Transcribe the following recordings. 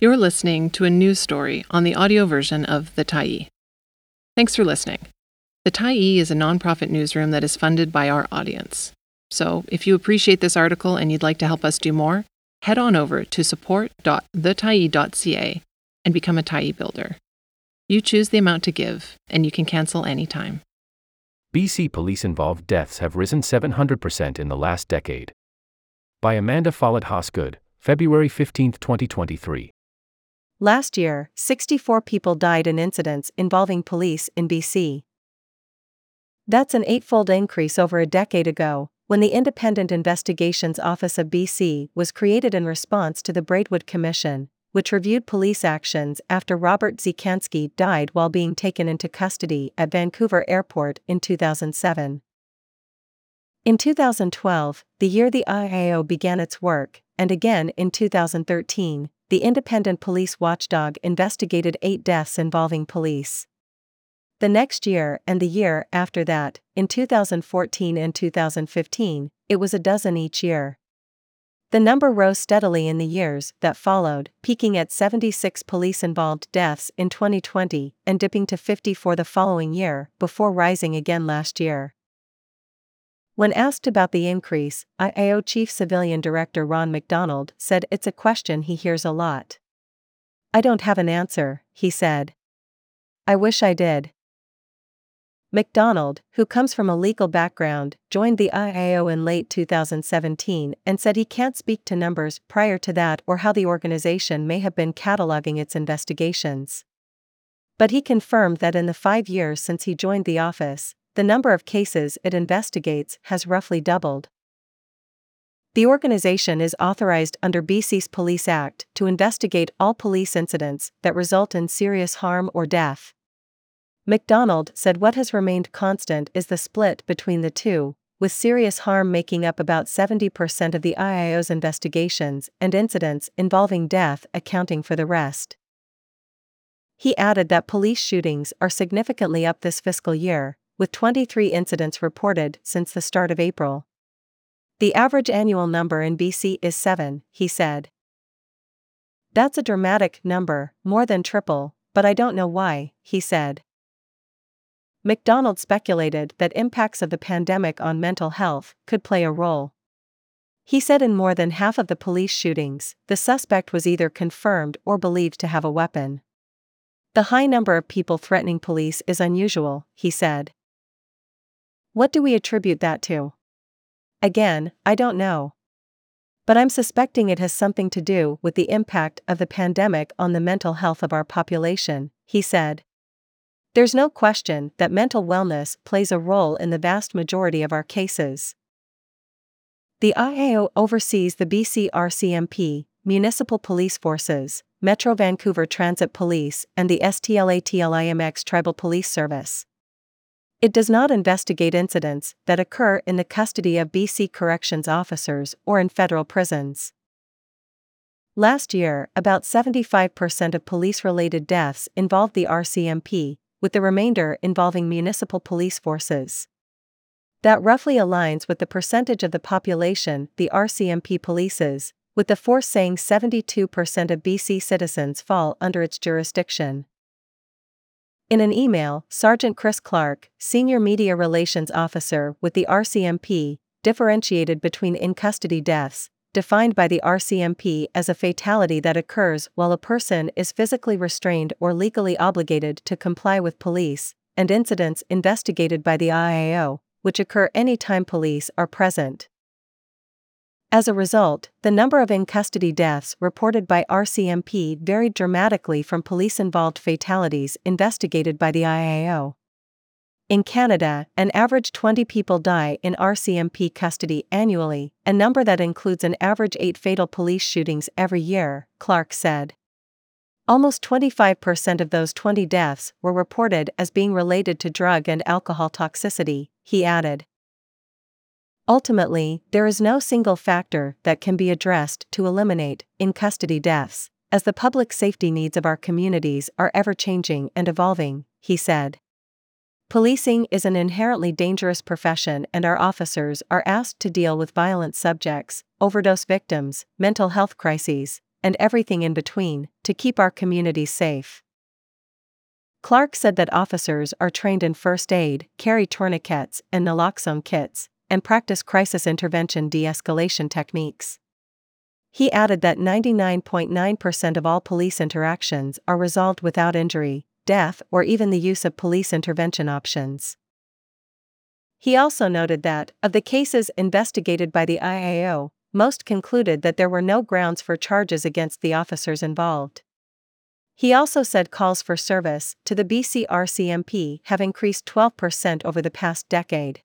You're listening to a news story on the audio version of The Tyee. Thanks for listening. The Tyee is a nonprofit newsroom that is funded by our audience. So, if you appreciate this article and you'd like to help us do more, head on over to support.thetyee.ca and become a Tyee builder. You choose the amount to give, and you can cancel anytime. BC police involved deaths have risen 700% in the last decade. By Amanda Follett Hosgood, February 15, 2023. Last year, 64 people died in incidents involving police in BC. That's an eightfold increase over a decade ago, when the Independent Investigations Office of BC was created in response to the Braidwood Commission, which reviewed police actions after Robert Dziekanski died while being taken into custody at Vancouver Airport in 2007. In 2012, the year the IIO began its work, and again in 2013, the independent police watchdog investigated eight deaths involving police. The next year and the year after that, in 2014 and 2015, it was a dozen each year. The number rose steadily in the years that followed, peaking at 76 police involved deaths in 2020 and dipping to 50 for the following year, before rising again last year. When asked about the increase, IIO Chief Civilian Director Ron McDonald said it's a question he hears a lot. I don't have an answer, he said. I wish I did. McDonald, who comes from a legal background, joined the IIO in late 2017 and said he can't speak to numbers prior to that or how the organization may have been cataloging its investigations. But he confirmed that in the five years since he joined the office, the number of cases it investigates has roughly doubled. The organization is authorized under BC's Police Act to investigate all police incidents that result in serious harm or death. McDonald said what has remained constant is the split between the two, with serious harm making up about 70% of the IIO's investigations and incidents involving death accounting for the rest. He added that police shootings are significantly up this fiscal year, with 23 incidents reported since the start of April. The average annual number in BC is 7, he said. That's a dramatic number, more than triple, but I don't know why, he said. McDonald speculated that impacts of the pandemic on mental health could play a role. He said in more than half of the police shootings, the suspect was either confirmed or believed to have a weapon. The high number of people threatening police is unusual, he said. What do we attribute that to? Again, I don't know. But I'm suspecting it has something to do with the impact of the pandemic on the mental health of our population, he said. There's no question that mental wellness plays a role in the vast majority of our cases. The IIO oversees the BC RCMP, Municipal Police Forces, Metro Vancouver Transit Police, and the Stl'atl'imx Tribal Police Service. It does not investigate incidents that occur in the custody of BC corrections officers or in federal prisons. Last year, about 75% of police related deaths involved the RCMP, with the remainder involving municipal police forces. That roughly aligns with the percentage of the population the RCMP polices, with the force saying 72% of BC citizens fall under its jurisdiction. In an email, Sergeant Chris Clark, Senior Media Relations Officer with the RCMP, differentiated between in custody deaths, defined by the RCMP as a fatality that occurs while a person is physically restrained or legally obligated to comply with police, and incidents investigated by the IIO, which occur anytime police are present. As a result, the number of in custody deaths reported by RCMP varied dramatically from police involved fatalities investigated by the IIO. In Canada, an average 20 people die in RCMP custody annually, a number that includes an average 8 fatal police shootings every year, Clark said. Almost 25% of those 20 deaths were reported as being related to drug and alcohol toxicity, he added. Ultimately, there is no single factor that can be addressed to eliminate in custody deaths, as the public safety needs of our communities are ever changing and evolving, he said. Policing is an inherently dangerous profession, and our officers are asked to deal with violent subjects, overdose victims, mental health crises, and everything in between, to keep our communities safe. Clark said that officers are trained in first aid, carry tourniquets and naloxone kits, and practice crisis intervention de escalation techniques. He added that 99.9% of all police interactions are resolved without injury, death, or even the use of police intervention options. He also noted that, of the cases investigated by the IIO, most concluded that there were no grounds for charges against the officers involved. He also said calls for service to the BC RCMP have increased 12% over the past decade.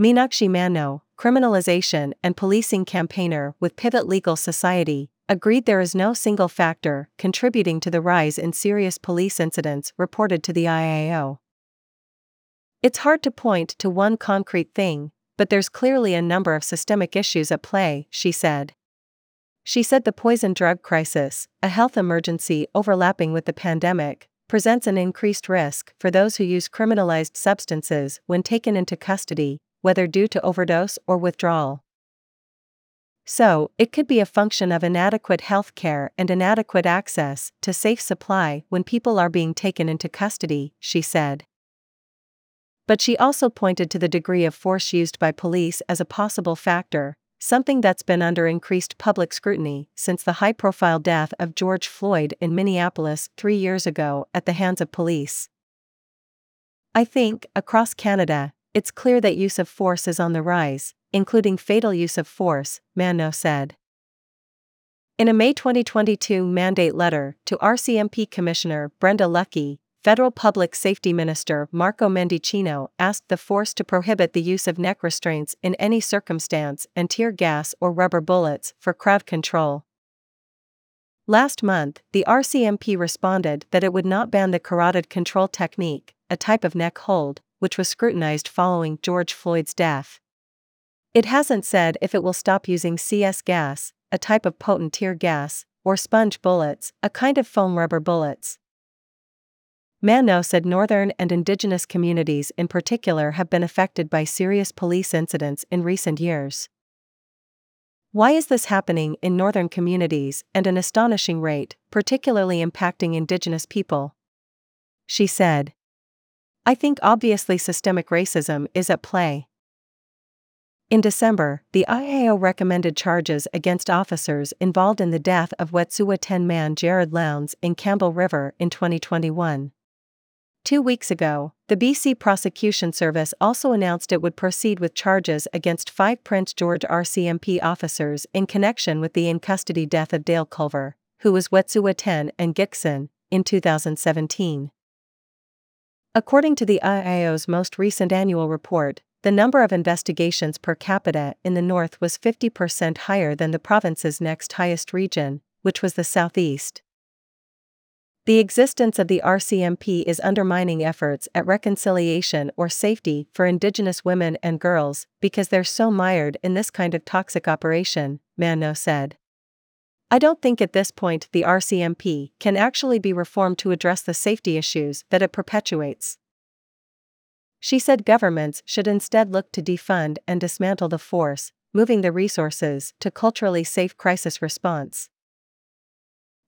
Meenakshi Mannoe, criminalization and policing campaigner with Pivot Legal Society, agreed there is no single factor contributing to the rise in serious police incidents reported to the IIO. It's hard to point to one concrete thing, but there's clearly a number of systemic issues at play, she said. She said the poison drug crisis, a health emergency overlapping with the pandemic, presents an increased risk for those who use criminalized substances when taken into custody, whether due to overdose or withdrawal. So, it could be a function of inadequate health care and inadequate access to safe supply when people are being taken into custody, she said. But she also pointed to the degree of force used by police as a possible factor, something that's been under increased public scrutiny since the high profile death of George Floyd in Minneapolis three years ago at the hands of police. I think, across Canada, it's clear that use of force is on the rise, including fatal use of force, Mannoe said. In a May 2022 mandate letter to RCMP Commissioner Brenda Lucki, Federal Public Safety Minister Marco Mendicino asked the force to prohibit the use of neck restraints in any circumstance and tear gas or rubber bullets for crowd control. Last month, the RCMP responded that it would not ban the carotid control technique, a type of neck hold, which was scrutinized following George Floyd's death. It hasn't said if it will stop using CS gas, a type of potent tear gas, or sponge bullets, a kind of foam rubber bullets. Mannoe said northern and indigenous communities in particular have been affected by serious police incidents in recent years. Why is this happening in northern communities and an astonishing rate, particularly impacting indigenous people? She said. I think obviously systemic racism is at play. In December, the IIO recommended charges against officers involved in the death of Wet'suwet'en man Jared Lowndes in Campbell River in 2021. Two weeks ago, the BC Prosecution Service also announced it would proceed with charges against five Prince George RCMP officers in connection with the in custody death of Dale Culver, who was Wet'suwet'en and Gitxsan, in 2017. According to the IIO's most recent annual report, the number of investigations per capita in the north was 50% higher than the province's next highest region, which was the southeast. The existence of the RCMP is undermining efforts at reconciliation or safety for Indigenous women and girls because they're so mired in this kind of toxic operation, Mannoe said. I don't think at this point the RCMP can actually be reformed to address the safety issues that it perpetuates. She said governments should instead look to defund and dismantle the force, moving the resources to culturally safe crisis response.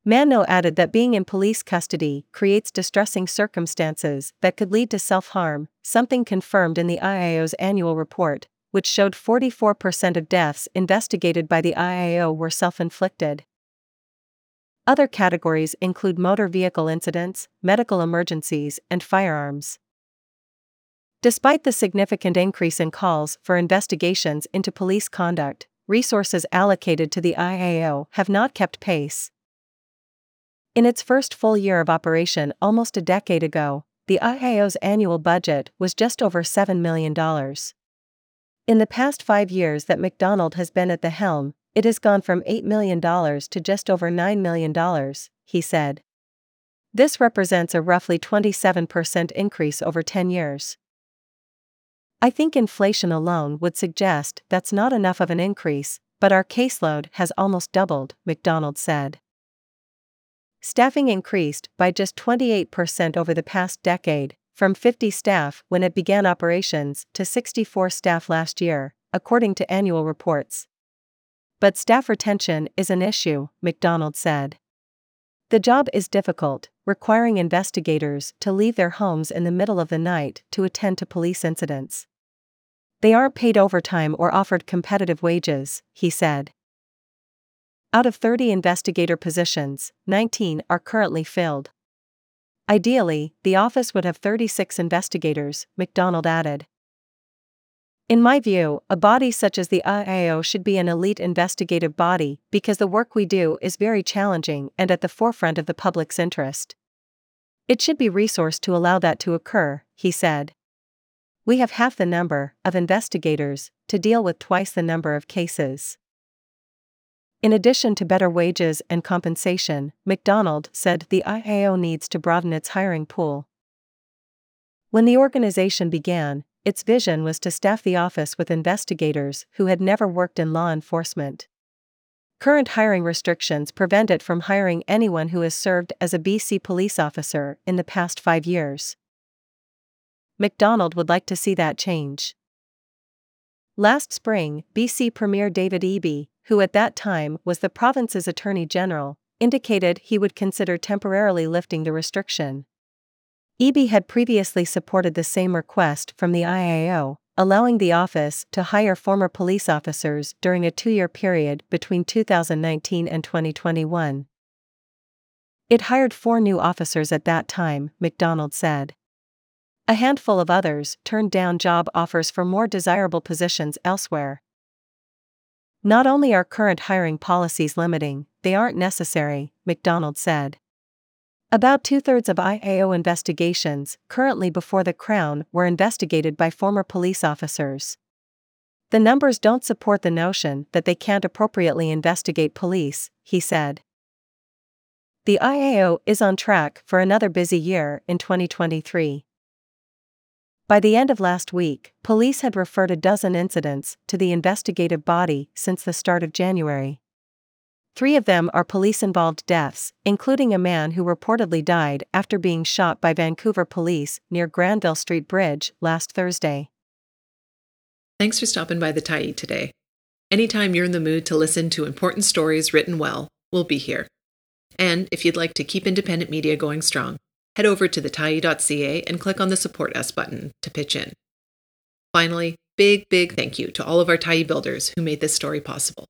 Mannoe added that being in police custody creates distressing circumstances that could lead to self harm, something confirmed in the IIO's annual report, which showed 44% of deaths investigated by the IIO were self inflicted. Other categories include motor vehicle incidents, medical emergencies, and firearms. Despite the significant increase in calls for investigations into police conduct, resources allocated to the IIO have not kept pace. In its first full year of operation almost a decade ago, the IIO's annual budget was just over $7 million. In the past five years that McDonald has been at the helm, it has gone from $8 million to just over $9 million, he said. This represents a roughly 27% increase over 10 years. I think inflation alone would suggest that's not enough of an increase, but our caseload has almost doubled, McDonald said. Staffing increased by just 28% over the past decade, from 50 staff when it began operations to 64 staff last year, according to annual reports. But staff retention is an issue, McDonald said. The job is difficult, requiring investigators to leave their homes in the middle of the night to attend to police incidents. They aren't paid overtime or offered competitive wages, he said. Out of 30 investigator positions, 19 are currently filled. Ideally, the office would have 36 investigators, McDonald added. In my view, a body such as the IIO should be an elite investigative body because the work we do is very challenging and at the forefront of the public's interest. It should be resourced to allow that to occur, he said. We have half the number of investigators to deal with twice the number of cases. In addition to better wages and compensation, McDonald said the IIO needs to broaden its hiring pool. When the organization began, its vision was to staff the office with investigators who had never worked in law enforcement. Current hiring restrictions prevent it from hiring anyone who has served as a BC police officer in the past five years. McDonald would like to see that change. Last spring, BC Premier David Eby, who at that time was the province's Attorney General, indicated he would consider temporarily lifting the restriction. Eby had previously supported the same request from the IIO, allowing the office to hire former police officers during a two year period between 2019 and 2021. It hired four new officers at that time, McDonald said. A handful of others turned down job offers for more desirable positions elsewhere. Not only are current hiring policies limiting, they aren't necessary, McDonald said. About two thirds of IIO investigations currently before the Crown were investigated by former police officers. The numbers don't support the notion that they can't appropriately investigate police, he said. The IIO is on track for another busy year in 2023. By the end of last week, police had referred a dozen incidents to the investigative body since the start of January. Three of them are police involved deaths, including a man who reportedly died after being shot by Vancouver police near Granville Street Bridge last Thursday. Thanks for stopping by the Tyee today. Anytime you're in the mood to listen to important stories written well, we'll be here. And if you'd like to keep independent media going strong, head over to thetyee.ca and click on the Support Us button to pitch in. Finally, big, big thank you to all of our Tyee builders who made this story possible.